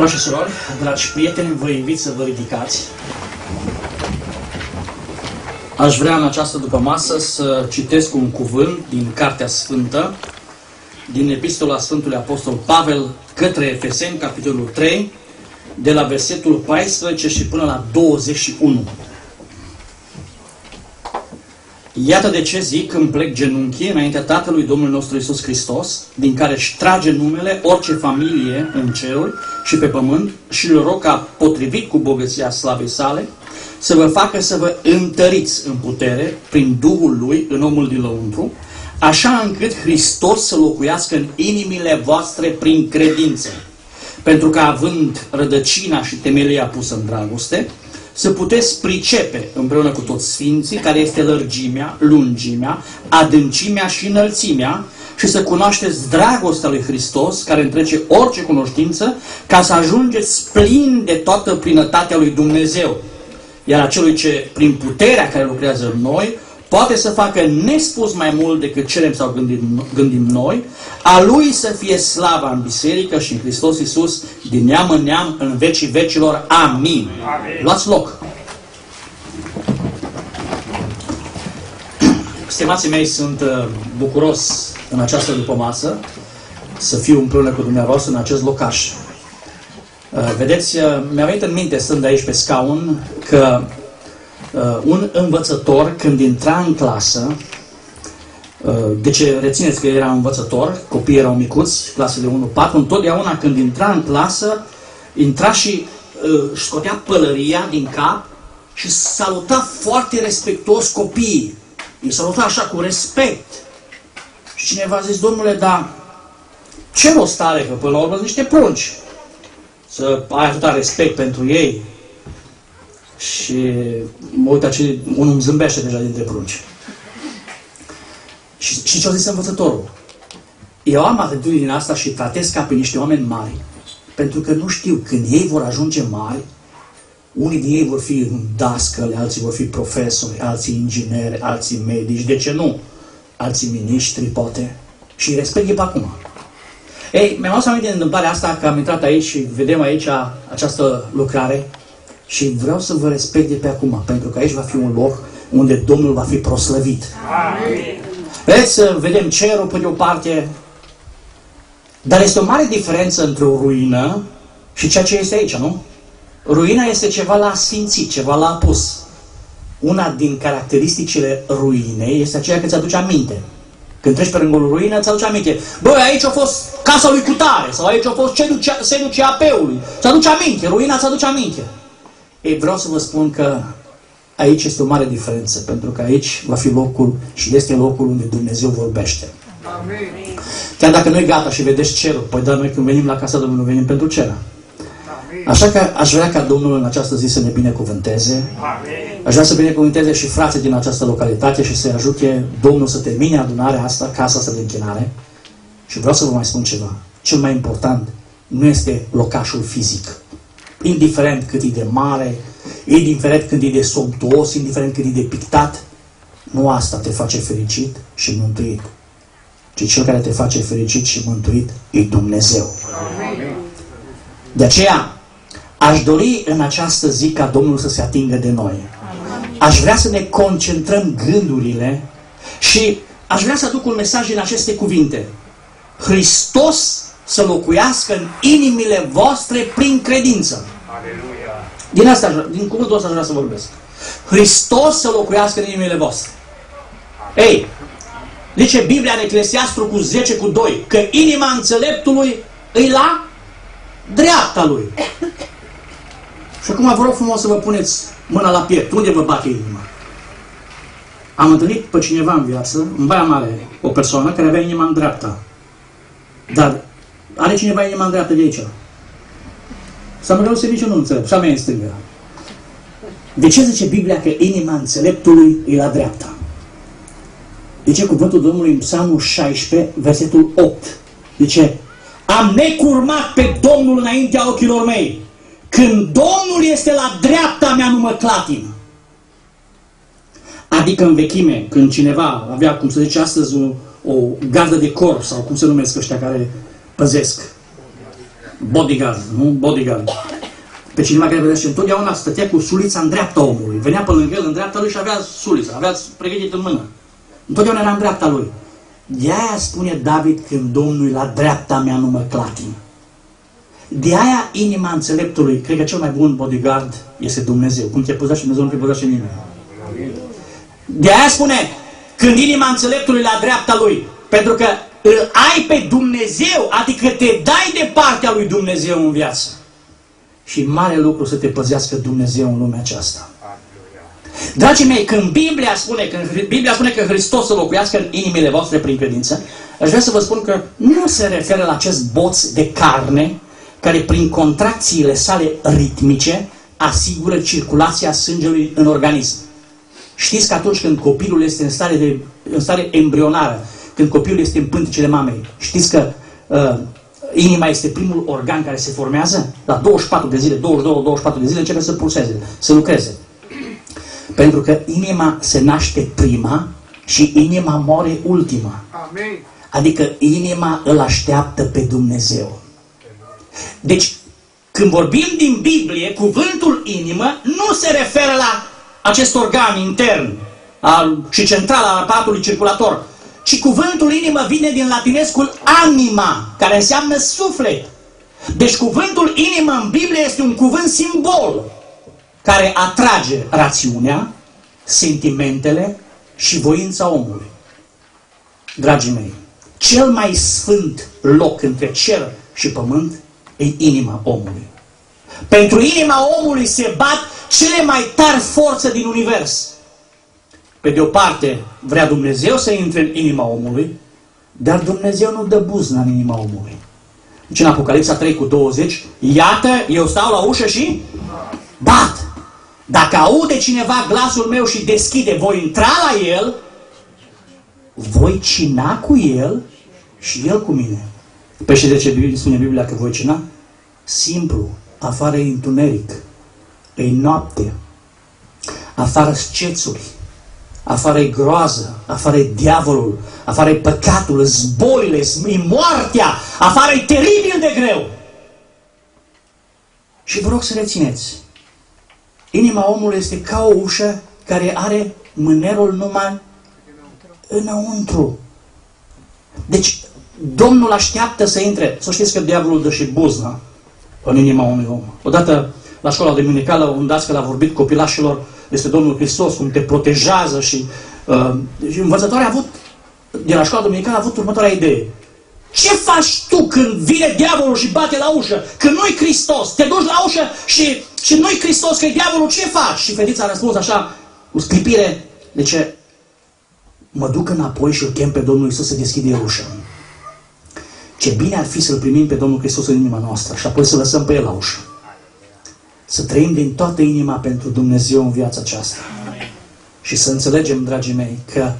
Frați și surori, dragi prieteni, vă invit să vă ridicați. Aș vrea în această după masă să citesc un cuvânt din Cartea Sfântă, din Epistola Sfântului Apostol Pavel către Efeseni, capitolul 3, de la versetul 14 și până la 21. Iată de ce zic îmi plec genunchii înaintea Tatălui Domnului nostru Isus Hristos, din care își trage numele orice familie în ceruri și pe pământ și îl rog ca, potrivit cu bogăția slavei sale, să vă facă să vă întăriți în putere prin Duhul Lui în omul din lăuntru, așa încât Hristos să locuiască în inimile voastre prin credință. Pentru că având rădăcina și temelia pusă în dragoste, să puteți pricepe împreună cu toți sfinții care este lărgimea, lungimea, adâncimea și înălțimea și să cunoașteți dragostea lui Hristos care întrece orice cunoștință ca să ajungeți plin de toată plinătatea lui Dumnezeu. Iar acelui ce, prin puterea care lucrează în noi, poate să facă nespus mai mult decât cerem sau gândim, gândim noi, a Lui să fie slava în biserică și în Hristos Iisus, din neam în neam, în vecii vecilor. Amin. Amin. Luați loc. Stimații mei, sunt uh, bucuros în această dupămasă să fiu împreună cu dumneavoastră în acest locaș. Uh, vedeți, uh, mi-a venit în minte, stând aici pe scaun, că un învățător, când intra în clasă, de ce rețineți că era învățător, copiii erau micuți, clasele 1-4, întotdeauna când intra în clasă, intra și își scotea pălăria din cap și saluta foarte respectuos copiii. Îi saluta așa cu respect. Și cineva a zis, domnule, dar ce rost are că până la urmă niște prunci? Să ai atâta respect pentru ei. Și mă uit aici, unul îmi zâmbește deja dintre prunci. Și, și ce-a zis învățătorul? Eu am atitudinea asta și tratez ca pe niște oameni mari, pentru că nu știu, când ei vor ajunge mari, unii din ei vor fi dascăle, alții vor fi profesori, alții ingineri, alții medici, de ce nu? Alții miniștri, poate. Și respect e pe acum. Ei, mi-am adus aminte de întâmplarea asta că am intrat aici și vedem aici această lucrare și vreau să vă respect de pe acum, pentru că aici va fi un loc unde Domnul va fi proslăvit. Amin. Vedeți, să vedem cerul pe de o parte, dar este o mare diferență între o ruină și ceea ce este aici, nu? Ruina este ceva la simțit, ceva la apus. Una din caracteristicile ruinei este aceea că îți aduce aminte. Când treci pe lângă o ruină, îți aduce aminte. Băi, aici a fost casa lui Cutare, sau aici a fost sediul CAP-ului. Îți aduce aminte, ruina îți aduce aminte. Ei, vreau să vă spun că aici este o mare diferență, pentru că aici va fi locul și este locul unde Dumnezeu vorbește. Amin. Chiar dacă nu e gata și vedeți cerul, păi dar noi când venim la casa Domnului, venim pentru cer. Așa că aș vrea ca Domnul în această zi să ne binecuvânteze. Aș vrea să binecuvânteze și frații din această localitate și să-i ajute Domnul să termine adunarea asta, casa asta de închinare. Și vreau să vă mai spun ceva. Cel mai important nu este locașul fizic. Indiferent cât e de mare, indiferent cât e de somptuos, indiferent cât e de pictat, nu asta te face fericit și mântuit. Ci cel care te face fericit și mântuit e Dumnezeu. De aceea, Aș dori în această zi ca Domnul să se atingă de noi. Aș vrea să ne concentrăm gândurile și aș vrea să aduc un mesaj în aceste cuvinte. Hristos să locuiască în inimile voastre prin credință. Aleluia. Din asta, din cuvântul ăsta aș vrea să vorbesc. Hristos să locuiască în inimile voastre. Ei, zice Biblia în Eclesiastru cu 10 cu 2 că inima înțeleptului îi la dreapta lui. Și acum vă rog frumos să vă puneți mâna la piept. Unde vă bate inima? Am întâlnit pe cineva în viață, în Baia Mare, o persoană care avea inima în dreapta. Dar are cineva inima în dreapta de aici? Să mă să nici nu înțeleg. Și a mea în stânga. De ce zice Biblia că inima înțeleptului e la dreapta? ce cuvântul Domnului în Psalmul 16, versetul 8. Zice, am necurmat pe Domnul înaintea ochilor mei. Când Domnul este la dreapta mea, nu mă clatin. Adică în vechime, când cineva avea, cum se zice astăzi, o, o gardă de cor, sau cum se numesc ăștia care păzesc. bodyguard, nu? Bodyguard. Pe cineva care vedește, întotdeauna stătea cu sulița în dreapta omului. Venea pe lângă el în dreapta lui și avea sulița, avea pregătit în mână. Întotdeauna era în dreapta lui. De-aia spune David când Domnul la dreapta mea nu mă clatin. De aia inima înțeleptului, cred că cel mai bun bodyguard este Dumnezeu. Cum te păzește Dumnezeu, nu te păzește nimeni. De aia spune, când inima înțeleptului la dreapta lui, pentru că îl ai pe Dumnezeu, adică te dai de partea lui Dumnezeu în viață. Și mare lucru să te păzească Dumnezeu în lumea aceasta. Dragii mei, când Biblia spune, când Biblia spune că Hristos să locuiască în inimile voastre prin credință, aș vrea să vă spun că nu se referă la acest boț de carne care prin contracțiile sale ritmice asigură circulația sângelui în organism. Știți că atunci când copilul este în stare, de, în stare embrionară, când copilul este în pântecele mamei, știți că uh, inima este primul organ care se formează? La 24 de zile, 22-24 de zile începe să pulseze, să lucreze. Pentru că inima se naște prima și inima moare ultima. Amen. Adică inima îl așteaptă pe Dumnezeu. Deci, când vorbim din Biblie, cuvântul inimă nu se referă la acest organ intern al, și central al aparatului circulator, ci cuvântul inimă vine din latinescul anima, care înseamnă suflet. Deci cuvântul inimă în Biblie este un cuvânt simbol care atrage rațiunea, sentimentele și voința omului. Dragii mei, cel mai sfânt loc între cer și pământ e inima omului. Pentru inima omului se bat cele mai tari forțe din univers. Pe de o parte, vrea Dumnezeu să intre în inima omului, dar Dumnezeu nu dă buzna în inima omului. Deci în Apocalipsa 3 cu 20, iată, eu stau la ușă și bat. Dacă aude cineva glasul meu și deschide, voi intra la el, voi cina cu el și el cu mine. Păi și de ce spune Biblia că voi cina? Simplu, afară e întuneric, e noapte, afară scețuri, afară e groază, afară e diavolul, afară e păcatul, zbolile, e moartea, afară e teribil de greu. Și vă rog să rețineți, inima omului este ca o ușă care are mânerul numai înăuntru. Deci, Domnul așteaptă să intre. Să știți că diavolul dă și buzna în inima unui om. Odată, la școala de minicală, un dascăl a vorbit copilașilor despre Domnul Hristos, cum te protejează și, uh, și învățătoarea a avut, de la școala dominicală a avut următoarea idee. Ce faci tu când vine diavolul și bate la ușă? Când nu-i Hristos, te duci la ușă și, și nu-i Hristos, că e diavolul, ce faci? Și fetița a răspuns așa, cu sclipire, de ce? Mă duc înapoi și îl chem pe Domnul Iisus să deschide ușa. Ce bine ar fi să-L primim pe Domnul Hristos în inima noastră și apoi să lăsăm pe El la ușă. Să trăim din toată inima pentru Dumnezeu în viața aceasta. Și să înțelegem, dragii mei, că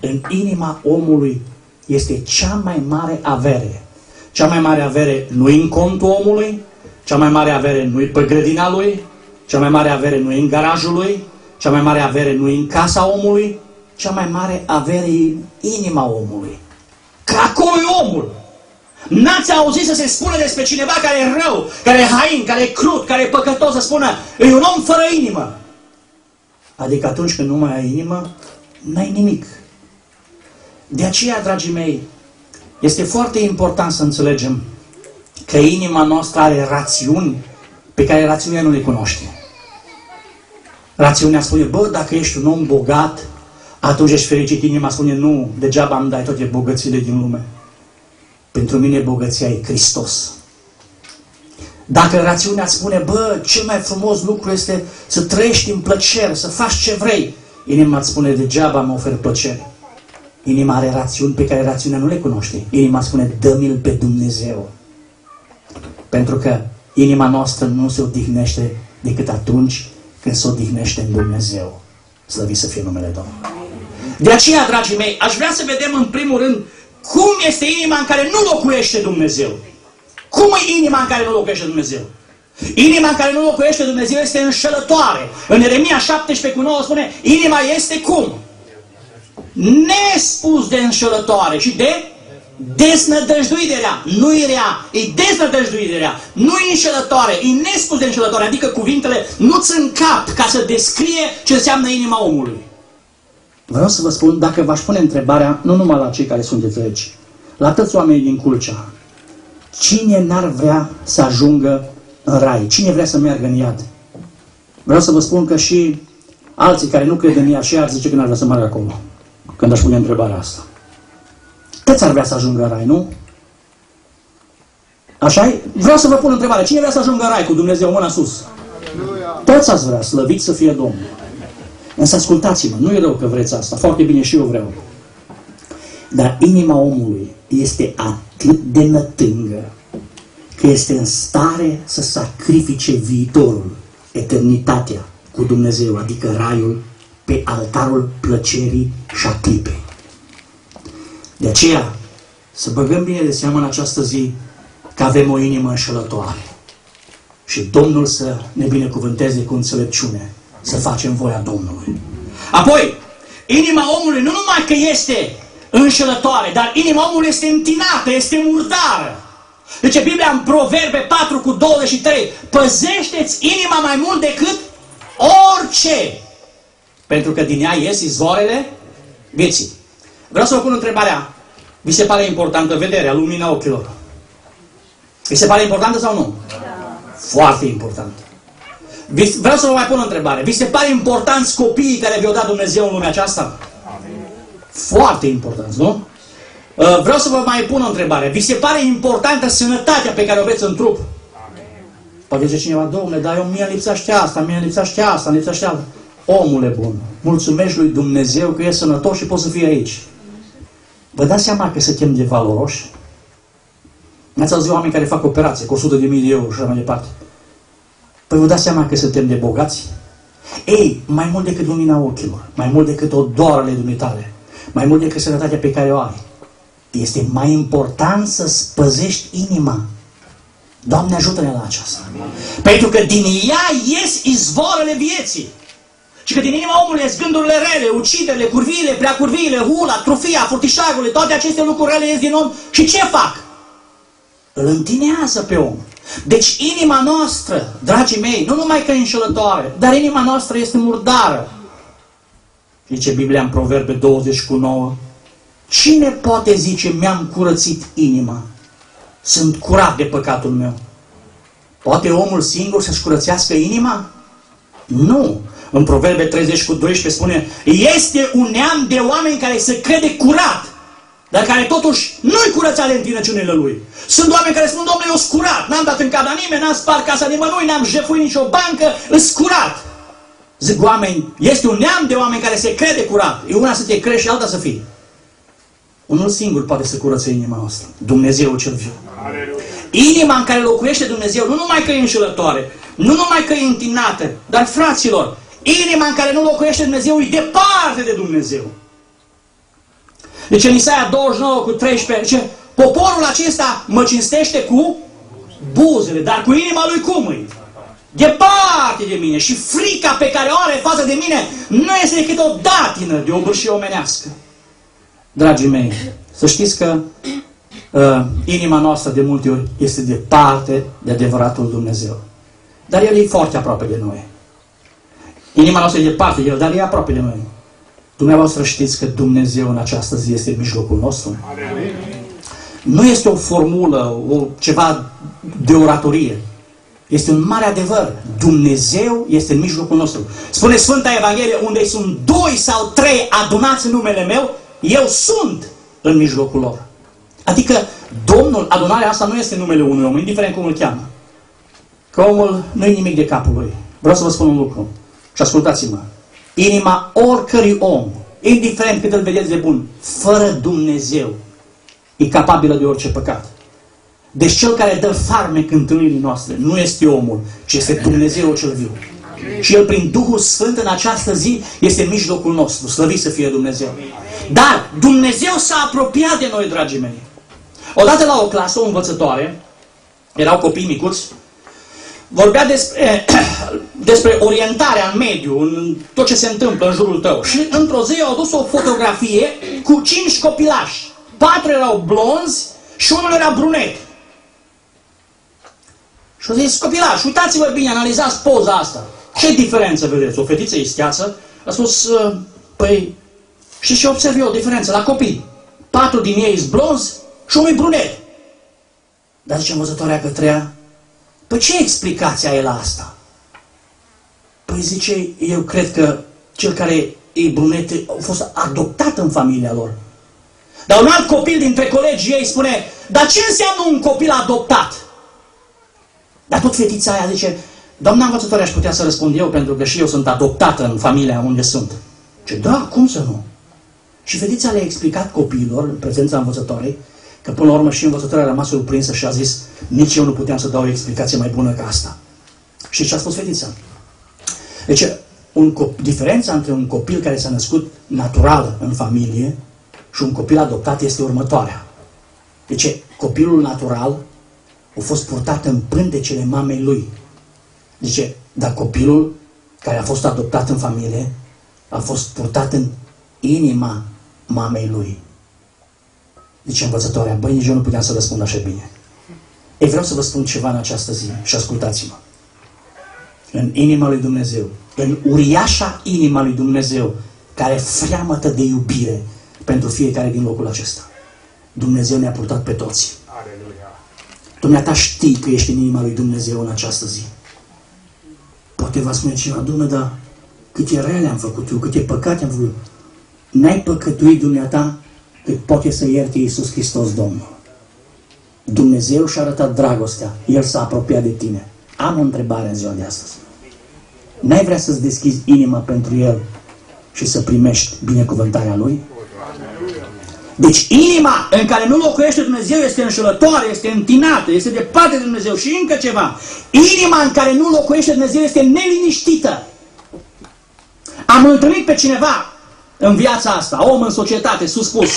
în inima omului este cea mai mare avere. Cea mai mare avere nu în contul omului, cea mai mare avere nu pe grădina lui, cea mai mare avere nu în garajul lui, cea mai mare avere nu în casa omului, cea mai mare avere e în inima omului. Că acolo e omul. N-ați auzit să se spună despre cineva care e rău, care e hain, care e crud, care e păcătos, să spună, e un om fără inimă. Adică atunci când nu mai ai inimă, n-ai nimic. De aceea, dragii mei, este foarte important să înțelegem că inima noastră are rațiuni pe care rațiunea nu le cunoaște. Rațiunea spune, bă, dacă ești un om bogat, atunci ești fericit. Inima spune, nu, degeaba îmi dai toate bogățile din lume. Pentru mine bogăția e Hristos. Dacă rațiunea spune, bă, cel mai frumos lucru este să trăiești în plăcere, să faci ce vrei, inima îți spune, degeaba mă ofer plăcere. Inima are rațiuni pe care rațiunea nu le cunoaște. Inima spune, dă-mi-l pe Dumnezeu. Pentru că inima noastră nu se odihnește decât atunci când se odihnește în Dumnezeu. Slăvit să fie numele Domnului. De aceea, dragii mei, aș vrea să vedem în primul rând cum este inima în care nu locuiește Dumnezeu? Cum e inima în care nu locuiește Dumnezeu? Inima în care nu locuiește Dumnezeu este înșelătoare. În Eremia 17 cu 9 spune, inima este cum? Nespus de înșelătoare și de Desnădăjduirea, nu e rea, e desnădăjduirea, nu e înșelătoare, e nespus de înșelătoare, adică cuvintele nu-ți în cap ca să descrie ce înseamnă inima omului. Vreau să vă spun, dacă v-aș pune întrebarea, nu numai la cei care sunteți aici, la toți oamenii din Culcea, cine n-ar vrea să ajungă în rai? Cine vrea să meargă în iad? Vreau să vă spun că și alții care nu cred în iad și ar zice că n-ar vrea să meargă acolo, când aș pune întrebarea asta. Câți ar vrea să ajungă în rai, nu? așa -i? Vreau să vă pun întrebare. Cine vrea să ajungă în rai cu Dumnezeu mâna sus? Toți ați vrea, slăvit să fie Domnul. Însă ascultați-mă, nu e rău că vreți asta, foarte bine și eu vreau. Dar inima omului este atât de nătângă că este în stare să sacrifice viitorul, eternitatea cu Dumnezeu, adică raiul, pe altarul plăcerii și a clipei. De aceea, să băgăm bine de seamă în această zi că avem o inimă înșelătoare. Și Domnul să ne binecuvânteze cu înțelepciune, să facem voia Domnului. Apoi, inima omului nu numai că este înșelătoare, dar inima omului este întinată, este murdară. Deci Biblia în Proverbe 4 cu 23, păzește-ți inima mai mult decât orice. Pentru că din ea ies izvoarele vieții. Vreau să vă pun întrebarea. Vi se pare importantă vederea, lumina ochilor? Vi se pare importantă sau nu? Da. Foarte importantă. Vreau să vă mai pun o întrebare. Vi se pare important copiii care vi-au dat Dumnezeu în lumea aceasta? Foarte important, nu? Uh, vreau să vă mai pun o întrebare. Vi se pare importantă sănătatea pe care o aveți în trup? Poate zice cineva, domnule, dar eu mie lipsește asta, mie lipsește asta, lipsește asta. Omule bun, mulțumești lui Dumnezeu că e sănătos și poți să fii aici. Vă dați seama că suntem de valoroși? N-ați auzit oameni care fac operație cu 100 de mii de euro și așa mai departe. Păi vă dați seama că suntem de bogați? Ei, mai mult decât lumina ochilor, mai mult decât odoarele dumitale, mai mult decât sănătatea pe care o ai, este mai important să spăzești inima. Doamne, ajută-ne la aceasta. Pentru că din ea ies izvorele vieții. Și că din inima omului ies gândurile rele, uciderile, curviile, preacurviile, hula, trufia, furtișagurile, toate aceste lucruri rele ies din om. Și ce fac? Îl întinează pe om. Deci inima noastră, dragii mei, nu numai că e înșelătoare, dar inima noastră este murdară. Zice Biblia în Proverbe 29. Cine poate zice, mi-am curățit inima? Sunt curat de păcatul meu. Poate omul singur să-și curățească inima? Nu. În Proverbe 30 cu 12 spune, este un neam de oameni care se crede curat dar care totuși nu-i curățat de întinăciunile lui. Sunt oameni care spun, domnule, eu scurat, n-am dat în cap la nimeni, n-am spart casa nimănui, n-am jefuit nicio bancă, îs curat. Zic oameni, este un neam de oameni care se crede curat. E una să te crești și alta să fii. Unul singur poate să curățe inima noastră. Dumnezeu cel viu. Inima în care locuiește Dumnezeu, nu numai că e înșelătoare, nu numai că e întinată, dar fraților, inima în care nu locuiește Dumnezeu e departe de Dumnezeu. Deci în Isaia 29 cu 13, zice, poporul acesta mă cinstește cu buzele, dar cu inima lui cum îi? Departe de mine și frica pe care o are față de mine nu este decât o datină de obârșie omenească. Dragii mei, să știți că uh, inima noastră de multe ori este departe de adevăratul Dumnezeu. Dar El e foarte aproape de noi. Inima noastră e departe de El, dar e aproape de noi. Dumneavoastră știți că Dumnezeu în această zi este în mijlocul nostru? Nu este o formulă, o, ceva de oratorie. Este un mare adevăr. Dumnezeu este în mijlocul nostru. Spune Sfânta Evanghelie, unde sunt doi sau trei adunați în numele meu, eu sunt în mijlocul lor. Adică Domnul, adunarea asta nu este numele unui om, indiferent cum îl cheamă. Că omul nu e nimic de capul lui. Vreau să vă spun un lucru. Și ascultați-mă. Inima oricărui om, indiferent cât îl vedeți de bun, fără Dumnezeu, e capabilă de orice păcat. Deci cel care dă farmec întâlnirii noastre nu este omul, ci este Dumnezeu cel viu. Și El prin Duhul Sfânt în această zi este în mijlocul nostru. Slăvit să fie Dumnezeu. Dar Dumnezeu s-a apropiat de noi, dragii mei. Odată la o clasă, o învățătoare, erau copii micuți, vorbea despre, despre orientarea în mediu, în tot ce se întâmplă în jurul tău. Și într-o zi au adus o fotografie cu cinci copilași, patru erau blonzi și unul era brunet. Și au zis, copilași, uitați-vă bine, analizați poza asta. Ce diferență vedeți? O fetiță isteață a spus, ă, păi, și ce observ eu o diferență la copii? Patru din ei sunt blonzi și unul brunet. Dar zice învățătoarea către ea, păi ce explicația e la asta? Păi zice, eu cred că cel care e brunet a fost adoptat în familia lor. Dar un alt copil dintre colegii ei spune, dar ce înseamnă un copil adoptat? Dar tot fetița aia zice, doamna învățătoare aș putea să răspund eu, pentru că și eu sunt adoptată în familia unde sunt. Ce da, cum să nu? Și fetița le-a explicat copiilor, în prezența învățătoarei, că până la urmă și învățătoarea a rămas surprinsă și a zis, nici eu nu puteam să dau o explicație mai bună ca asta. Și ce a spus fetița? Deci, un copil, diferența între un copil care s-a născut natural în familie și un copil adoptat este următoarea. Deci, copilul natural a fost purtat în pântecele mamei lui. Zice, dar copilul care a fost adoptat în familie a fost purtat în inima mamei lui. Zice învățătoarea, băi, nici eu nu puteam să răspund așa bine. Ei, vreau să vă spun ceva în această zi și ascultați-mă. În inima lui Dumnezeu, în uriașa inima lui Dumnezeu, care freamătă de iubire pentru fiecare din locul acesta. Dumnezeu ne-a purtat pe toți. Dumneata știi că ești în inima lui Dumnezeu în această zi. Poate va spune cineva, Dumnezeu, dar câte rele am făcut eu, câte păcate am făcut. N-ai păcătuit dumneata cât poate să ierte Iisus Hristos Domnul. Dumnezeu și-a arătat dragostea. El s-a apropiat de tine. Am o întrebare în ziua de astăzi. N-ai vrea să-ți deschizi inima pentru El și să primești binecuvântarea Lui? Deci inima în care nu locuiește Dumnezeu este înșelătoare, este întinată, este departe de Dumnezeu și încă ceva. Inima în care nu locuiește Dumnezeu este neliniștită. Am întâlnit pe cineva în viața asta, om în societate, suspus,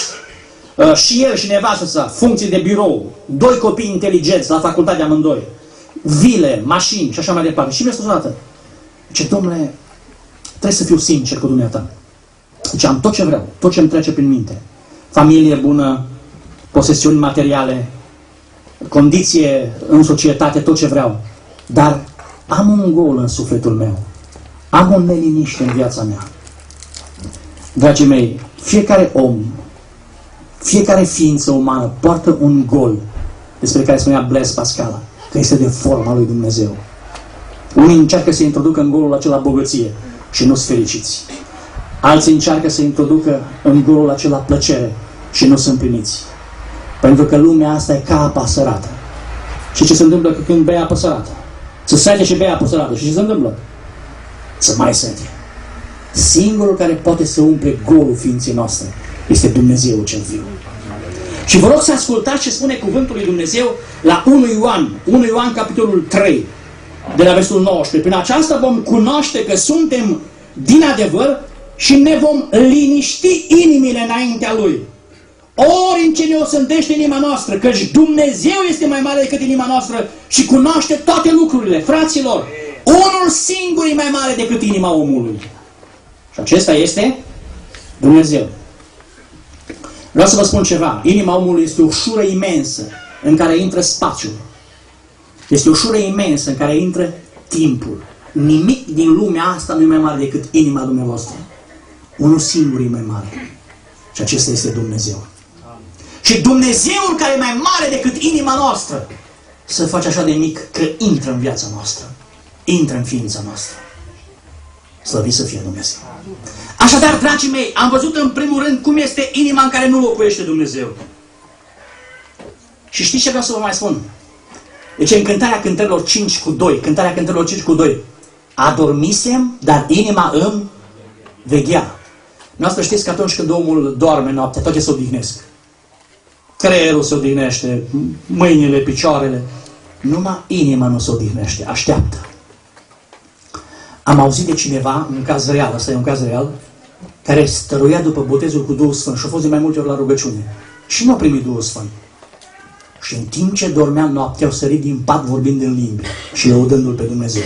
uh, și el și nevastă sa, funcții de birou, doi copii inteligenți la facultate amândoi, vile, mașini și așa mai departe. Și mi-a spus o dată, ce domnule, trebuie să fiu sincer cu dumneata. Deci am tot ce vreau, tot ce îmi trece prin minte familie bună, posesiuni materiale, condiție în societate, tot ce vreau. Dar am un gol în sufletul meu. Am o neliniște în viața mea. Dragii mei, fiecare om, fiecare ființă umană poartă un gol despre care spunea Blaise Pascal, că este de forma lui Dumnezeu. Unii încearcă să introducă în golul acela bogăție și nu sunt fericiți. Alții încearcă să introducă în golul acela plăcere și nu sunt primiți. Pentru că lumea asta e ca apa sărată. Și ce se întâmplă când bei apă sărată? Să sete și bei apă sărată. Și ce se întâmplă? Să mai sete. Singurul care poate să umple golul ființei noastre este Dumnezeu cel viu. Și vă rog să ascultați ce spune cuvântul lui Dumnezeu la 1 Ioan, 1 Ioan capitolul 3, de la versul 19. Prin aceasta vom cunoaște că suntem din adevăr și ne vom liniști inimile înaintea Lui. Ori în ce ne osândește inima noastră, căci Dumnezeu este mai mare decât inima noastră și cunoaște toate lucrurile. Fraților, unul singur e mai mare decât inima omului. Și acesta este Dumnezeu. Vreau să vă spun ceva. Inima omului este o șură imensă în care intră spațiul. Este o șură imensă în care intră timpul. Nimic din lumea asta nu e mai mare decât inima dumneavoastră. Unul singur e mai mare. Și acesta este Dumnezeu. Și Dumnezeul care e mai mare decât inima noastră să faci așa de mic că intră în viața noastră. Intră în ființa noastră. Slăvit să fie Dumnezeu. Așadar, dragii mei, am văzut în primul rând cum este inima în care nu locuiește Dumnezeu. Și știți ce vreau să vă mai spun? Deci în cântarea cântărilor 5 cu 2, cântarea cântărilor 5 cu 2, adormisem, dar inima îmi veghea. Noastră știți că atunci când omul doarme noaptea, toate se odihnesc creierul se odihnește, mâinile, picioarele. Numai inima nu se odihnește, așteaptă. Am auzit de cineva, un caz real, ăsta e un caz real, care stăruia după botezul cu Duhul Sfânt și a fost de mai multe ori la rugăciune. Și nu a primit Duhul Sfânt. Și în timp ce dormea noaptea, au sărit din pat vorbind în limbi și lăudându-L pe Dumnezeu.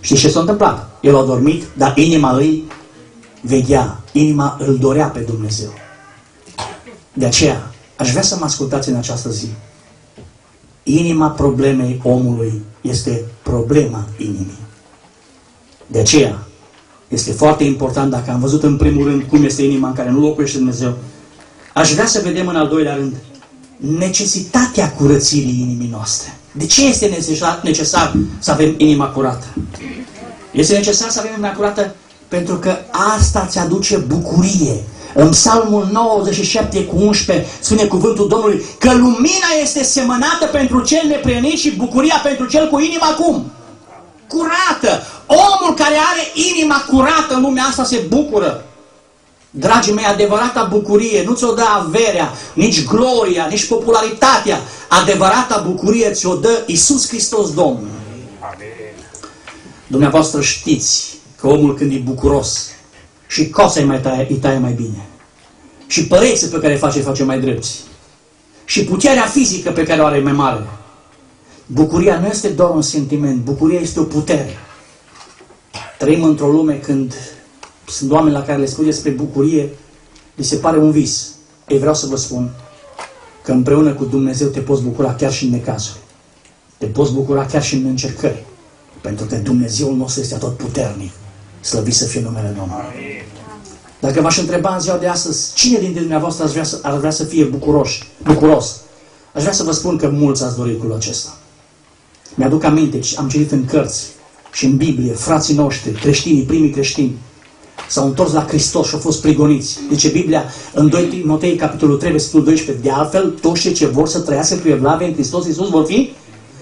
Știți ce s-a întâmplat? El a dormit, dar inima lui veghea. Inima îl dorea pe Dumnezeu. De aceea, Aș vrea să mă ascultați în această zi. Inima problemei omului este problema inimii. De aceea, este foarte important, dacă am văzut în primul rând cum este inima în care nu locuiește Dumnezeu, aș vrea să vedem în al doilea rând necesitatea curățirii inimii noastre. De ce este necesar, necesar să avem inima curată? Este necesar să avem inima curată pentru că asta ți aduce bucurie. În Psalmul 97 cu 11 spune cuvântul Domnului că lumina este semănată pentru cel neprenit și bucuria pentru cel cu inima cum? Curată! Omul care are inima curată în lumea asta se bucură. Dragii mei, adevărata bucurie nu ți-o dă averea, nici gloria, nici popularitatea. Adevărata bucurie ți-o dă Isus Hristos Domnul. Amen. Dumneavoastră știți că omul când e bucuros și cosa îi, mai taie, îi taie mai bine. Și păreții pe care face, face mai drepți. Și puterea fizică pe care o are mai mare. Bucuria nu este doar un sentiment, bucuria este o putere. Trăim într-o lume când sunt oameni la care le spui despre bucurie, li se pare un vis. Ei vreau să vă spun că împreună cu Dumnezeu te poți bucura chiar și în necazuri. Te poți bucura chiar și în încercări. Pentru că Dumnezeul nostru este tot puternic. Slăvit să fie numele Domnului. Dacă v-aș întreba în ziua de astăzi, cine dintre dumneavoastră ar vrea să, ar vrea să fie bucuroși, bucuros? Aș vrea să vă spun că mulți ați dorit lucrul acesta. Mi-aduc aminte, am citit în cărți și în Biblie, frații noștri, creștinii, primii creștini, s-au întors la Hristos și au fost prigoniți. Deci Biblia, în 2 Timotei, capitolul 3, versetul 12, de altfel, toți cei ce vor să trăiască cu evlavie în Hristos Iisus vor fi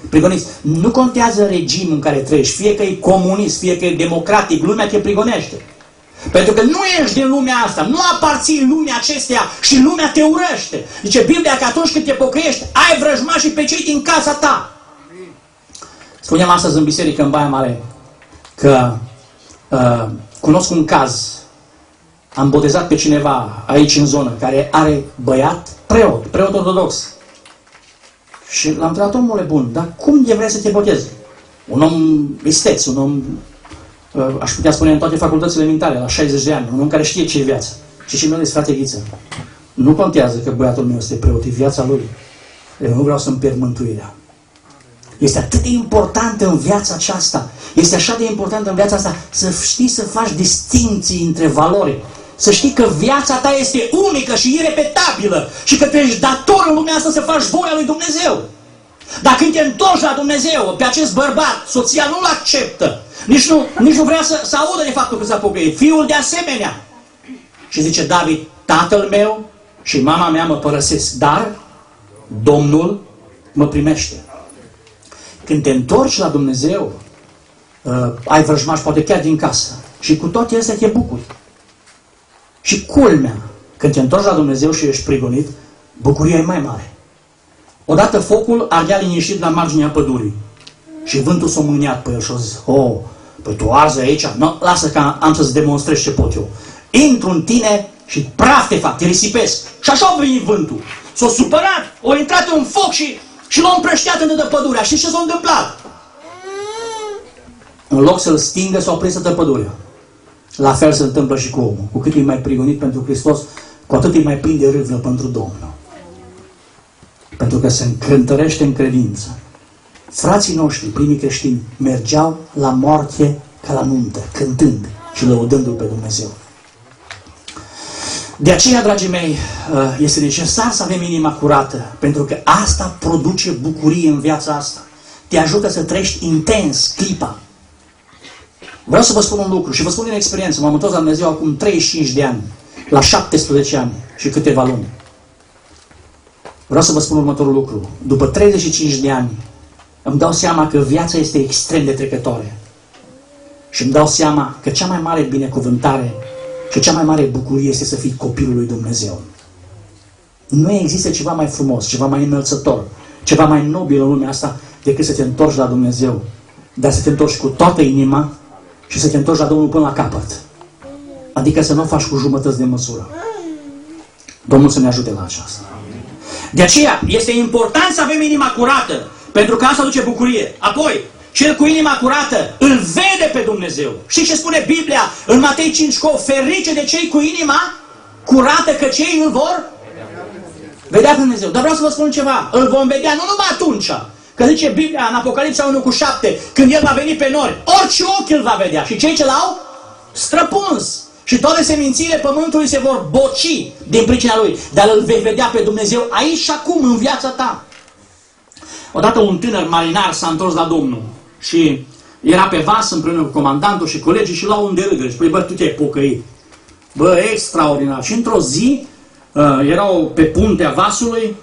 prigoniți. Nu contează regimul în care trăiești, fie că e comunist, fie că e democratic, lumea te prigonește. Pentru că nu ești din lumea asta, nu aparții lumea acesteia și lumea te urăște. Zice Biblia că atunci când te pocăiești, ai vrăjmașii pe cei din casa ta. Spuneam astăzi în biserică în Baia Mare că uh, cunosc un caz. Am botezat pe cineva aici în zonă care are băiat preot, preot ortodox. Și l-am întrebat, omule bun, dar cum de vrei să te botezi? Un om isteț, un om, uh, aș putea spune, în toate facultățile mentale, la 60 de ani, un om care știe ce e viața. Și și mi frate Ghiță, nu contează că băiatul meu este preot, e viața lui. Eu nu vreau să-mi pierd mântuirea. Este atât de important în viața aceasta, este așa de important în viața asta să știi să faci distinții între valori. Să știi că viața ta este unică și irepetabilă și că tu ești dator în lumea asta să faci voia lui Dumnezeu. Dar când te întorci la Dumnezeu, pe acest bărbat, soția nu-l acceptă. Nici nu, nici nu vrea să, să audă de faptul că s-a pocăit. Fiul de asemenea. Și zice David, tatăl meu și mama mea mă părăsesc, dar Domnul mă primește. Când te întorci la Dumnezeu, uh, ai vrăjmași poate chiar din casă. Și cu toate astea te bucuri. Și culmea, când te întorci la Dumnezeu și ești prigonit, bucuria e mai mare. Odată focul ardea liniștit la marginea pădurii. Și vântul s-a mâniat pe el și a zis, oh, păi tu arzi aici? No, lasă că am să-ți demonstrez ce pot eu. Intru în tine și praf te fac, te risipesc. Și așa a venit vântul. S-a supărat, a intrat în foc și și l-a împrășteat în de pădurea. Și ce s-a întâmplat? În loc să-l stingă, s-a prins de pădurea. La fel se întâmplă și cu omul. Cu cât e mai prigonit pentru Hristos, cu atât e mai plin de râvnă pentru Domnul. Pentru că se încântărește în credință. Frații noștri, primii creștini, mergeau la moarte ca la nuntă, cântând și lăudându-L pe Dumnezeu. De aceea, dragii mei, uh, este necesar să avem inima curată, pentru că asta produce bucurie în viața asta. Te ajută să trăiești intens clipa. Vreau să vă spun un lucru și vă spun din experiență. M-am întors la Dumnezeu acum 35 de ani, la 17 ani și câteva luni. Vreau să vă spun următorul lucru. După 35 de ani, îmi dau seama că viața este extrem de trecătoare. Și îmi dau seama că cea mai mare binecuvântare și cea mai mare bucurie este să fii copilul lui Dumnezeu. Nu există ceva mai frumos, ceva mai înălțător, ceva mai nobil în lumea asta decât să te întorci la Dumnezeu. Dar să te întorci cu toată inima și să te întorci la Domnul până la capăt. Adică să nu o faci cu jumătăți de măsură. Domnul să ne ajute la aceasta. De aceea este important să avem inima curată, pentru că asta aduce bucurie. Apoi, cel cu inima curată îl vede pe Dumnezeu. Și ce spune Biblia în Matei 5 că ferice de cei cu inima curată că cei îl vor? Vedea pe Dumnezeu. Dar vreau să vă spun ceva. Îl vom vedea nu numai atunci. Că zice Biblia în Apocalipsa 1 cu 7, când El va veni pe nori, orice ochi îl va vedea. Și cei ce l-au străpuns. Și toate semințiile pământului se vor boci din pricina lui. Dar îl vei vedea pe Dumnezeu aici și acum, în viața ta. Odată un tânăr marinar s-a întors la Domnul și era pe vas împreună cu comandantul și colegii și la un de râgă. Și spune, bă, tu te-ai pocăit. Bă, extraordinar. Și într-o zi uh, erau pe puntea vasului,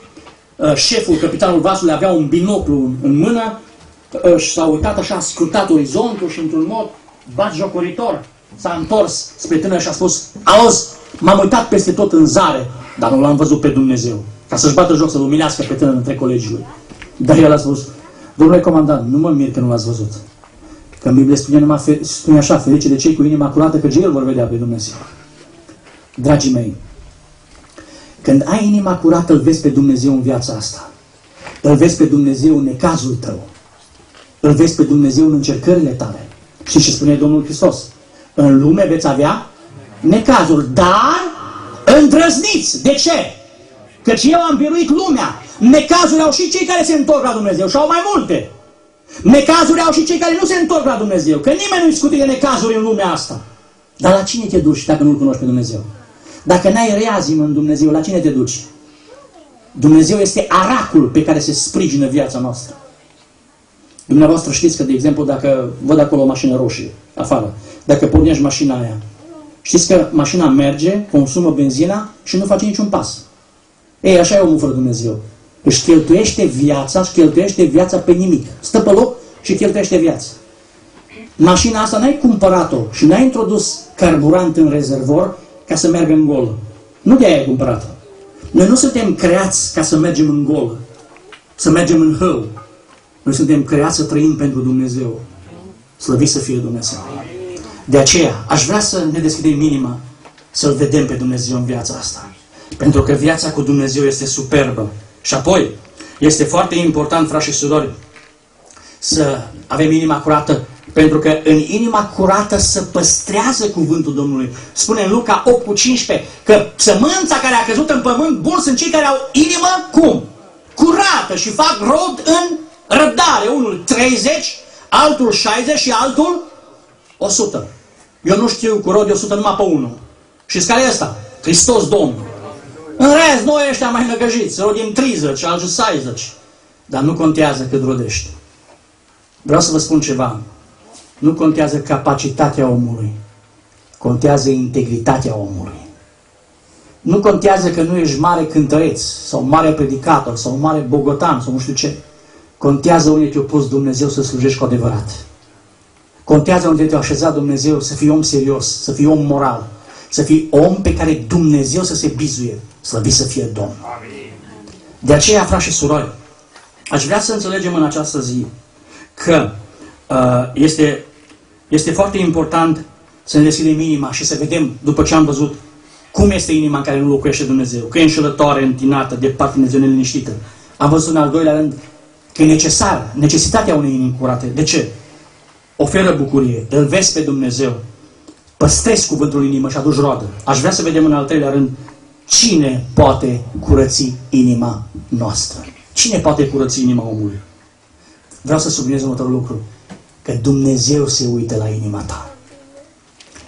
uh, șeful, capitanul vasului avea un binoclu în mână uh, și s-a uitat așa, a scrutat orizontul și într-un mod bat jocoritor s-a întors spre tânăr și a spus, auzi, m-am uitat peste tot în zare, dar nu l-am văzut pe Dumnezeu. Ca să-și bată joc, să luminească pe tânăr între colegii lui. Dar el a spus, domnule comandant, nu mă mir că nu l-ați văzut. Că în Biblie spune, numai, spune așa, ferice de cei cu inima curată, că ei vor vedea pe Dumnezeu. Dragii mei, când ai inima curată, îl vezi pe Dumnezeu în viața asta. Îl vezi pe Dumnezeu în necazul tău. Îl vezi pe Dumnezeu în încercările tale. Și ce spune Domnul Hristos? În lume veți avea necazuri, dar îndrăzniți. De ce? Căci eu am biruit lumea. Necazuri au și cei care se întorc la Dumnezeu și au mai multe. Necazuri au și cei care nu se întorc la Dumnezeu. Că nimeni nu discută de necazuri în lumea asta. Dar la cine te duci dacă nu-L cunoști pe Dumnezeu? Dacă n-ai reazim în Dumnezeu, la cine te duci? Dumnezeu este aracul pe care se sprijină viața noastră. Dumneavoastră știți că, de exemplu, dacă văd acolo o mașină roșie, afară, dacă pornești mașina aia, știți că mașina merge, consumă benzina și nu face niciun pas. Ei, așa e omul fără Dumnezeu. Își cheltuiește viața, își cheltuiește viața pe nimic. Stă pe loc și cheltuiește viața. Mașina asta n-ai cumpărat-o și n-ai introdus carburant în rezervor ca să meargă în golă. Nu de aia ai cumpărat-o. Noi nu suntem creați ca să mergem în golă, să mergem în hău. Noi suntem creați să trăim pentru Dumnezeu. Slăvit să fie Dumnezeu. De aceea, aș vrea să ne deschidem inima, să-L vedem pe Dumnezeu în viața asta. Pentru că viața cu Dumnezeu este superbă. Și apoi, este foarte important, frați și surori, să avem inima curată, pentru că în inima curată se păstrează cuvântul Domnului. Spune în Luca 8 cu 15 că sămânța care a căzut în pământ bun sunt cei care au inimă cum? Curată și fac rod în răbdare. Unul 30, altul 60 și altul 100. Eu nu știu cu rod de 100 numai pe unul. Și care e ăsta? Hristos Domnul. În rest, noi ăștia mai năgăjiți, rodim 30, alții 60. Dar nu contează cât rodești. Vreau să vă spun ceva. Nu contează capacitatea omului. Contează integritatea omului. Nu contează că nu ești mare cântăreț, sau mare predicator, sau mare bogotan, sau nu știu ce. Contează unde te-a pus Dumnezeu să slujești cu adevărat. Contează unde te-a așezat Dumnezeu să fii om serios, să fii om moral, să fii om pe care Dumnezeu să se bizuie, slăvit să fie Domn. De aceea, frați și surori, aș vrea să înțelegem în această zi că uh, este, este foarte important să ne deschidem inima și să vedem, după ce am văzut, cum este inima în care nu locuiește Dumnezeu, că e înșelătoare, întinată, departe Dumnezeu neliniștită. Am văzut în al doilea rând că e necesar, necesitatea unei inimi curate. De ce? Oferă bucurie, îl vezi pe Dumnezeu, păstrezi cuvântul în inimă și aduci roadă. Aș vrea să vedem în al treilea rând cine poate curăți inima noastră. Cine poate curăți inima omului? Vreau să subliniez următorul lucru. Că Dumnezeu se uită la inima ta.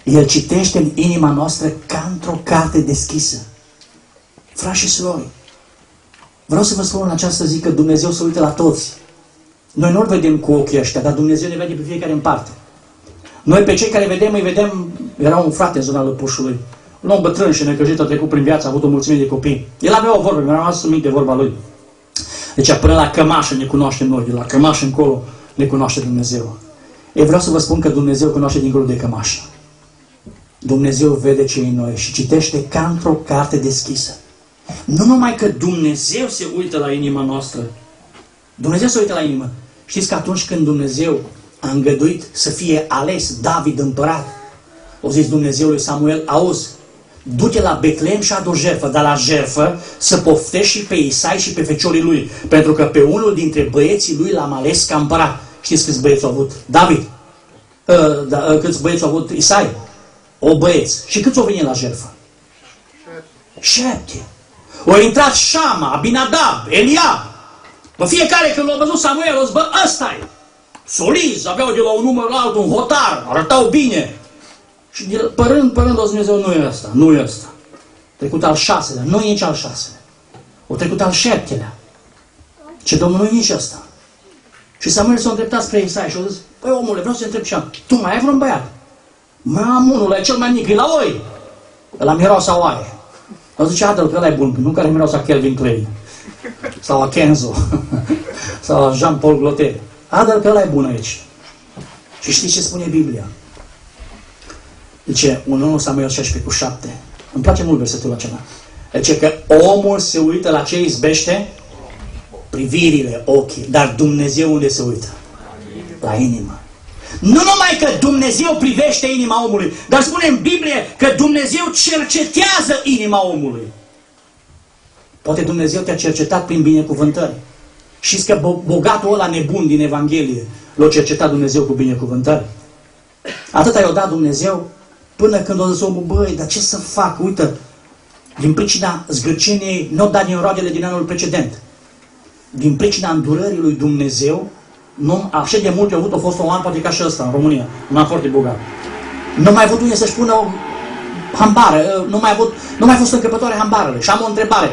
El citește în inima noastră ca într-o carte deschisă. Frați și surori, vreau să vă spun în această zi că Dumnezeu se uită la toți. Noi nu-L vedem cu ochii ăștia, dar Dumnezeu ne vede pe fiecare în parte. Noi pe cei care vedem, îi vedem, era un frate în zona Lăpușului, un om bătrân și necăjit a trecut prin viață, a avut o mulțime de copii. El avea o vorbă, mi-a rămas minte vorba lui. Deci până la cămașă ne cunoaște noi, de la cămașă încolo ne cunoaște Dumnezeu. Eu vreau să vă spun că Dumnezeu cunoaște dincolo de cămașă. Dumnezeu vede ce în noi și citește ca într-o carte deschisă. Nu numai că Dumnezeu se uită la inima noastră, Dumnezeu se uită la inimă. Știți că atunci când Dumnezeu a îngăduit să fie ales David împărat, o zis Dumnezeu lui Samuel, auzi, du-te la Betlehem și adu jertfă, dar la jertfă să poftești și pe Isai și pe feciorii lui, pentru că pe unul dintre băieții lui l-am ales ca împărat. Știți câți băieți au avut? David. Uh, da, uh, câți băieți au avut? Isai. O băieți. Și câți au venit la jertfă? Șapte. Au intrat Shama, Abinadab, Eliab. Pe fiecare când l-a văzut Samuel, o zis, bă, ăsta e. Soliz, aveau de la un număr la altul un hotar, arătau bine. Și părând, părând, o Dumnezeu, nu e ăsta, nu e ăsta. Trecut al șaselea, nu e nici al șaselea. O trecut al șaptelea. Ce Domnul nu e nici ăsta. Și Samuel s-a îndreptat spre Isai și a zis, păi omule, vreau să întreb și am, tu mai ai vreun băiat? Mai am unul, e cel mai mic, e la oi. La miroasa oaie. O zice, adă că ăla e bun, nu care miroasa Kelvin Klein. Sau a Kenzo. sau a Jean-Paul Gloter. adă că ăla e bun aici. Și știți ce spune Biblia? Zice, 1 Samuel 16 cu 7. Îmi place mult versetul acela. Zice că omul se uită la ce izbește? Privirile, ochii. Dar Dumnezeu unde se uită? La inimă. Nu numai că Dumnezeu privește inima omului, dar spune în Biblie că Dumnezeu cercetează inima omului. Poate Dumnezeu te-a cercetat prin binecuvântări. Și că bogatul ăla nebun din Evanghelie l-a cercetat Dumnezeu cu binecuvântări. Atât i-a dat Dumnezeu până când o zis omul, băi, dar ce să fac? Uită, din pricina zgârceniei, nu da din roadele din anul precedent. Din pricina îndurării lui Dumnezeu, nu, așa de multe au avut, a fost un an, poate ca și ăsta, în România, un an foarte bogat. Nu mai avut unde să-și pună o hambară, nu mai, avut, nu mai fost încăpătoare hambarele. Și am o întrebare.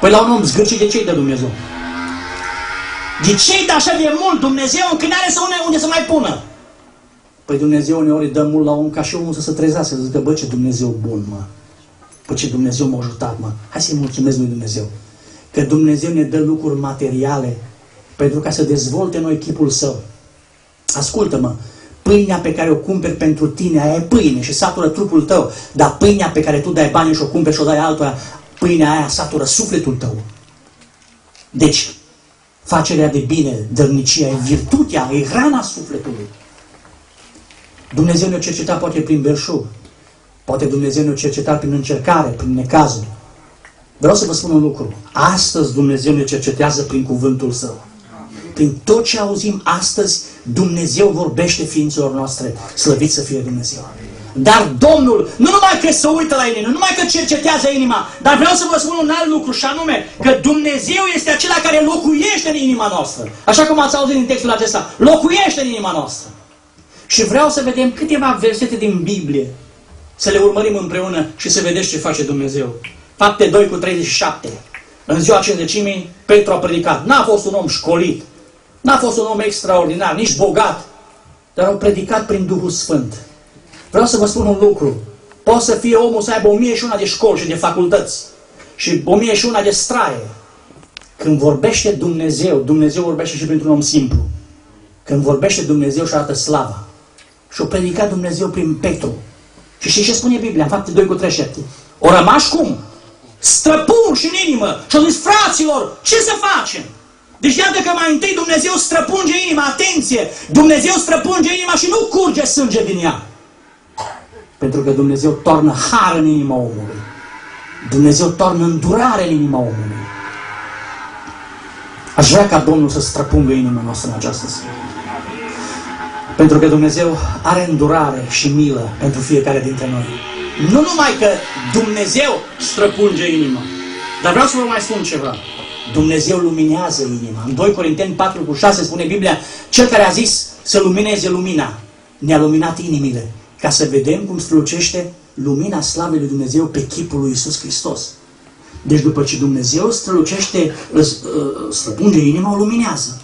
Păi la un om zgârcit, de ce de Dumnezeu? De ce de așa de mult Dumnezeu când are să une unde să mai pună? Păi Dumnezeu uneori dă mult la om ca și omul să se trezească, să zică, bă, ce Dumnezeu bun, mă. Bă, ce Dumnezeu m-a ajutat, mă. Hai să-i mulțumesc lui Dumnezeu. Că Dumnezeu ne dă lucruri materiale pentru ca să dezvolte noi chipul său. Ascultă-mă, pâinea pe care o cumperi pentru tine, aia e pâine și satură trupul tău, dar pâinea pe care tu dai bani și o cumperi și o dai altora, pâinea aia satură sufletul tău. Deci, facerea de bine, dărnicia, e virtutea, e hrana sufletului. Dumnezeu ne-a cercetat poate prin belșug, poate Dumnezeu ne-a cercetat prin încercare, prin necazuri. Vreau să vă spun un lucru. Astăzi Dumnezeu ne cercetează prin cuvântul Său. Prin tot ce auzim astăzi, Dumnezeu vorbește ființelor noastre. Slăvit să fie Dumnezeu. Dar Domnul, nu numai că se uită la inimă, nu numai că cercetează inima, dar vreau să vă spun un alt lucru și anume că Dumnezeu este acela care locuiește în inima noastră. Așa cum ați auzit din textul acesta, locuiește în inima noastră. Și vreau să vedem câteva versete din Biblie, să le urmărim împreună și să vedeți ce face Dumnezeu. Fapte 2 cu 37. În ziua cinzecimii, Petru a predicat. N-a fost un om școlit, n-a fost un om extraordinar, nici bogat, dar a predicat prin Duhul Sfânt. Vreau să vă spun un lucru. Poate să fie omul să aibă o mie și una de școli și de facultăți și o mie și una de straie. Când vorbește Dumnezeu, Dumnezeu vorbește și printr-un om simplu. Când vorbește Dumnezeu și arată slava. Și o predicat Dumnezeu prin Petru. Și știți ce spune Biblia? În fapte 2 cu 37. O rămași cum? Străpun și în inimă. Și au zis, fraților, ce să facem? Deci iată că mai întâi Dumnezeu străpunge inima, atenție! Dumnezeu străpunge inima și nu curge sânge din ea. Pentru că Dumnezeu tornă har în inima omului. Dumnezeu tornă îndurare în inima omului. Aș vrea ca Domnul să străpungă inima noastră în această zi. Pentru că Dumnezeu are îndurare și milă pentru fiecare dintre noi. Nu numai că Dumnezeu străpunge inima, dar vreau să vă mai spun ceva. Dumnezeu luminează inima. În 2 Corinteni 4 cu 6 spune Biblia, cel care a zis să lumineze lumina, ne-a luminat inimile, ca să vedem cum strălucește lumina slavei lui Dumnezeu pe chipul lui Isus Hristos. Deci după ce Dumnezeu strălucește, străpunge inima, o luminează.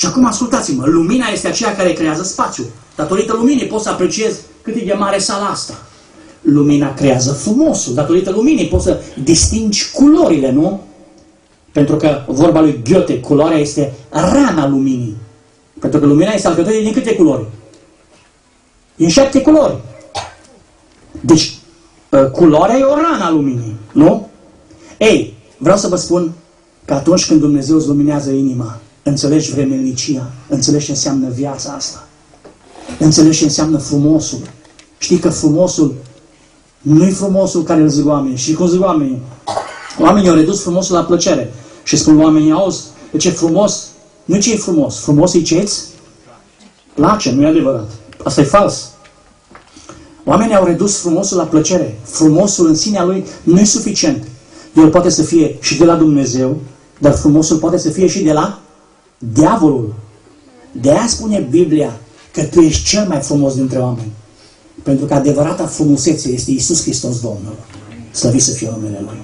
Și acum ascultați-mă, lumina este aceea care creează spațiu. Datorită luminii poți să apreciezi cât e de mare sala asta. Lumina creează frumosul. Datorită luminii poți să distingi culorile, nu? Pentru că vorba lui Goethe, culoarea este rana luminii. Pentru că lumina este alcătuită din câte culori? Din șapte culori. Deci, ă, culoarea e o rană a luminii, nu? Ei, vreau să vă spun că atunci când Dumnezeu îți luminează inima, înțelegi vremelnicia, înțelegi ce înseamnă viața asta, înțelegi ce înseamnă frumosul. Știi că frumosul nu e frumosul care îl zic oamenii. Și cum zic oamenii? Oamenii au redus frumosul la plăcere. Și spun oamenii, auzi, de ce frumos? Nu ce e frumos. Frumos e ce-ți place, nu e adevărat. Asta e fals. Oamenii au redus frumosul la plăcere. Frumosul în sinea lui nu e suficient. el poate să fie și de la Dumnezeu, dar frumosul poate să fie și de la diavolul. De aia spune Biblia că tu ești cel mai frumos dintre oameni. Pentru că adevărata frumusețe este Isus Hristos Domnul. Slăvit să fie numele Lui.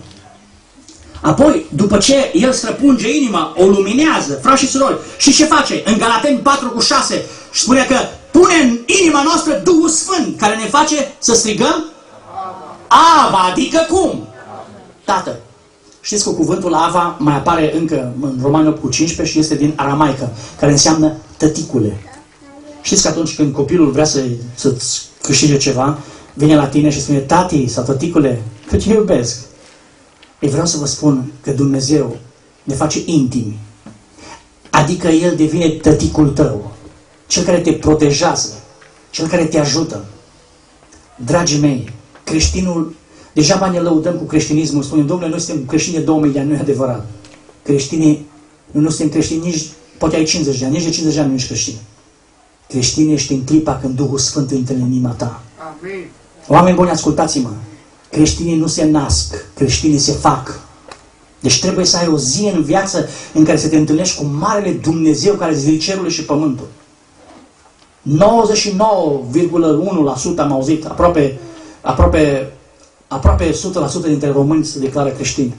Apoi, după ce El străpunge inima, o luminează, frați și surori, și ce face? În Galateni 4 cu 6 spune că pune în inima noastră Duhul Sfânt, care ne face să strigăm Ava, adică cum? Tată. Știți că cuvântul Ava mai apare încă în Romani 8 cu 15 și este din aramaică, care înseamnă tăticule. Știți că atunci când copilul vrea să, să-ți câștige ceva, vine la tine și spune, tati sau tăticule, că te iubesc. Ei vreau să vă spun că Dumnezeu ne face intimi. Adică El devine tăticul tău, cel care te protejează, cel care te ajută. Dragii mei, creștinul, deja ne lăudăm cu creștinismul, spunem, domnule, noi suntem creștini de 2000 de ani, nu e adevărat. Creștinii, noi nu suntem creștini nici, poate ai 50 de ani, nici de 50 de ani nu ești creștin. Creștin ești în clipa când Duhul Sfânt intră în inima ta. Amin. Oameni buni, ascultați-mă. Creștinii nu se nasc, creștinii se fac. Deci trebuie să ai o zi în viață în care să te întâlnești cu Marele Dumnezeu care zice cerul și pământul. 99,1% am auzit, aproape, aproape, aproape 100% dintre români se declară creștini.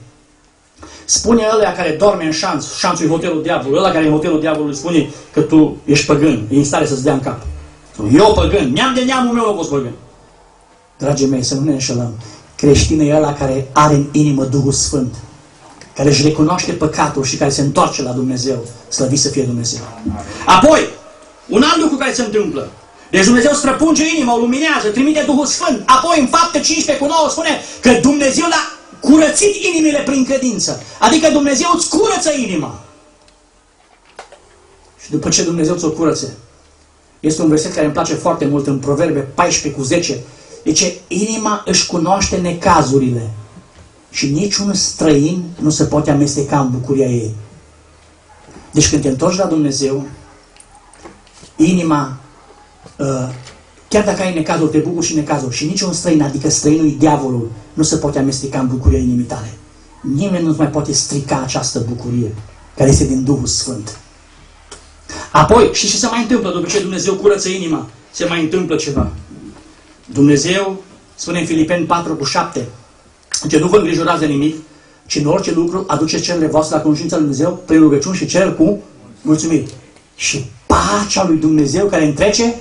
Spune ălea care dorme în șanț, șanțul e hotelul diavolului, ăla care e hotelul diavolului spune că tu ești păgân, e în stare să-ți dea în cap. Eu păgân, neam de neamul meu a fost păgân. Dragii mei, să nu ne înșelăm. Creștinul e ăla care are în inimă Duhul Sfânt, care își recunoaște păcatul și care se întoarce la Dumnezeu. Slăvit să fie Dumnezeu. Apoi, un alt lucru care se întâmplă. Deci Dumnezeu străpunge inima, o luminează, trimite Duhul Sfânt. Apoi, în fapte 15 cu 9, spune că Dumnezeu l-a curățit inimile prin credință. Adică Dumnezeu îți curăță inima. Și după ce Dumnezeu ți-o curățe, este un verset care îmi place foarte mult în Proverbe 14 cu 10. Deci inima își cunoaște necazurile și niciun străin nu se poate amesteca în bucuria ei. Deci când te întorci la Dumnezeu, inima, uh, chiar dacă ai necazuri, te bucuri și necazuri. Și niciun străin, adică străinul diavolul, nu se poate amesteca în bucuria inimii tale. Nimeni nu mai poate strica această bucurie care este din Duhul Sfânt. Apoi, și ce se mai întâmplă după ce Dumnezeu curăță inima? Se mai întâmplă ceva. Dumnezeu, spune în Filipeni 4 cu 7, ce nu vă îngrijorați de nimic, ci în orice lucru aduceți cererile voastre la conștiința lui Dumnezeu prin rugăciuni și cer cu mulțumiri. Și pacea lui Dumnezeu care întrece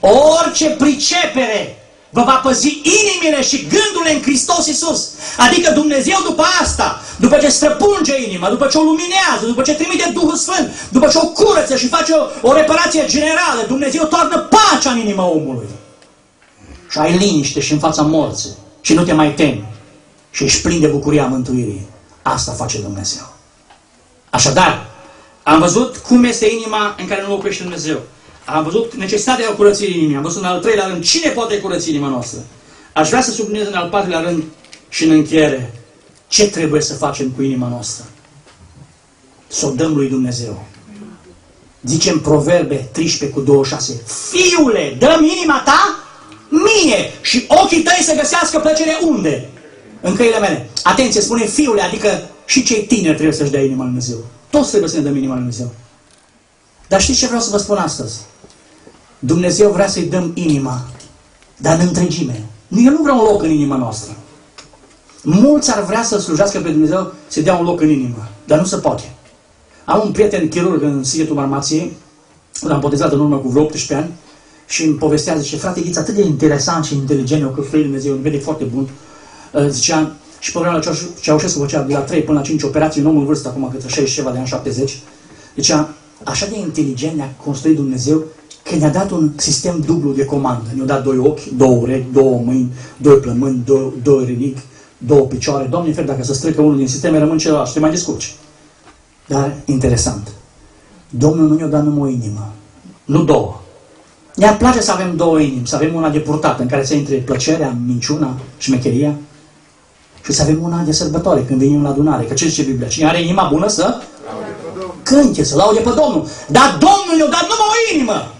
orice pricepere vă va păzi inimile și gândurile în Hristos Iisus. Adică Dumnezeu după asta, după ce străpunge inima, după ce o luminează, după ce trimite Duhul Sfânt, după ce o curăță și face o, o reparație generală, Dumnezeu toarnă pacea în inima omului. Și ai liniște și în fața morții. Și nu te mai temi. Și ești plin de bucuria mântuirii. Asta face Dumnezeu. Așadar, am văzut cum este inima în care nu locuiește Dumnezeu. Am văzut necesitatea curățirii inimii. Am văzut în al treilea rând cine poate curăți inima noastră. Aș vrea să subliniez în al patrulea rând și în încheiere ce trebuie să facem cu inima noastră. Să o dăm lui Dumnezeu. Zice în Proverbe 13 cu 26. Fiule, dăm inima ta mie și ochii tăi să găsească plăcere unde? În căile mele. Atenție, spune fiule, adică și cei tineri trebuie să-și dea inima lui Dumnezeu. Toți trebuie să ne dăm inima lui Dumnezeu. Dar știți ce vreau să vă spun astăzi? Dumnezeu vrea să-i dăm inima, dar în întregime. Nu, El nu vrea un loc în inima noastră. Mulți ar vrea să slujească pe Dumnezeu să dea un loc în inimă, dar nu se poate. Am un prieten chirurg în Sighetul Marmației, l-am botezat în urmă cu vreo 18 ani, și îmi povestea, zice, frate, e atât de interesant și inteligent, o căsătorie Dumnezeu, un medic foarte bun. Uh, zicea, și pe vremea Ceaușescu făcea de la 3 până la 5 operații, un om în vârstă, acum către 60 ceva de ani, 70. Zicea, așa de inteligent ne-a construit Dumnezeu că ne-a dat un sistem dublu de comandă. Ne-a dat doi ochi, două urechi, două mâini, doi plămâni, două, două rinichi, două picioare. Doamne, fel, dacă se strică unul din sisteme, rămân celălalt și te mai descurci. Dar, interesant, Domnul nu ne-a dat numai o inimă, nu două. Ne-ar place să avem două inimi, să avem una de purtat, în care să intre plăcerea, minciuna, șmecheria, și să avem una de sărbătoare, când venim la adunare. Că ce zice Biblia? Cine are inima bună să cânte, să laude pe Domnul. Dar Domnul ne-a dat numai o inimă.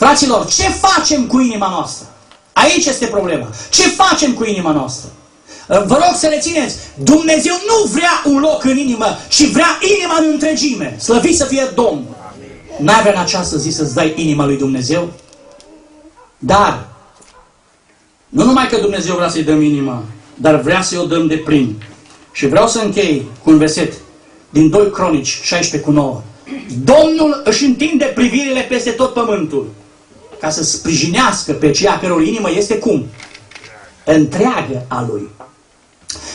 Fraților, ce facem cu inima noastră? Aici este problema. Ce facem cu inima noastră? Vă rog să rețineți, Dumnezeu nu vrea un loc în inimă, ci vrea inima în întregime. Slăvit să fie Domnul. N-ai vrea în această zi să-ți dai inima lui Dumnezeu? Dar, nu numai că Dumnezeu vrea să-i dăm inima, dar vrea să-i o dăm de plin. Și vreau să închei cu un verset din 2 Cronici 16 cu 9. Domnul își întinde privirile peste tot pământul ca să sprijinească pe ceea căror inimă este cum? Întreagă a lui.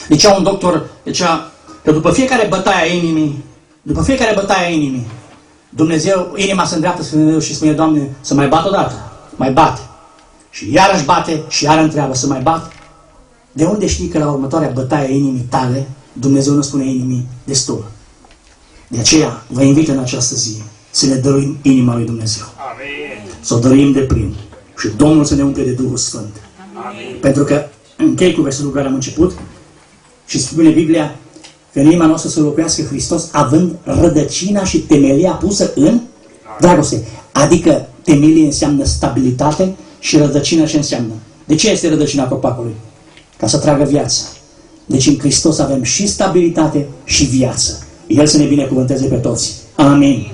Dicea un doctor, dicea că după fiecare bătaie a inimii, după fiecare bătaie a inimii, Dumnezeu, inima se îndreaptă spre Dumnezeu și spune, Doamne, să mai bat odată, mai bate. Și iarăși bate și iară întreabă să mai bat. De unde știi că la următoarea bătaie a inimii tale, Dumnezeu nu spune inimii destul? De aceea vă invit în această zi să ne dăruim inima lui Dumnezeu. Amin. Să o dăruim de plin. Și Domnul să ne umple de Duhul Sfânt. Amin. Pentru că închei cu versetul care am început și spune Biblia că în inima noastră să locuiască Hristos având rădăcina și temelia pusă în dragoste. Adică temelie înseamnă stabilitate și rădăcina ce înseamnă? De ce este rădăcina copacului? Ca să tragă viață. Deci în Hristos avem și stabilitate și viață. El să ne binecuvânteze pe toți. Amin. Amin.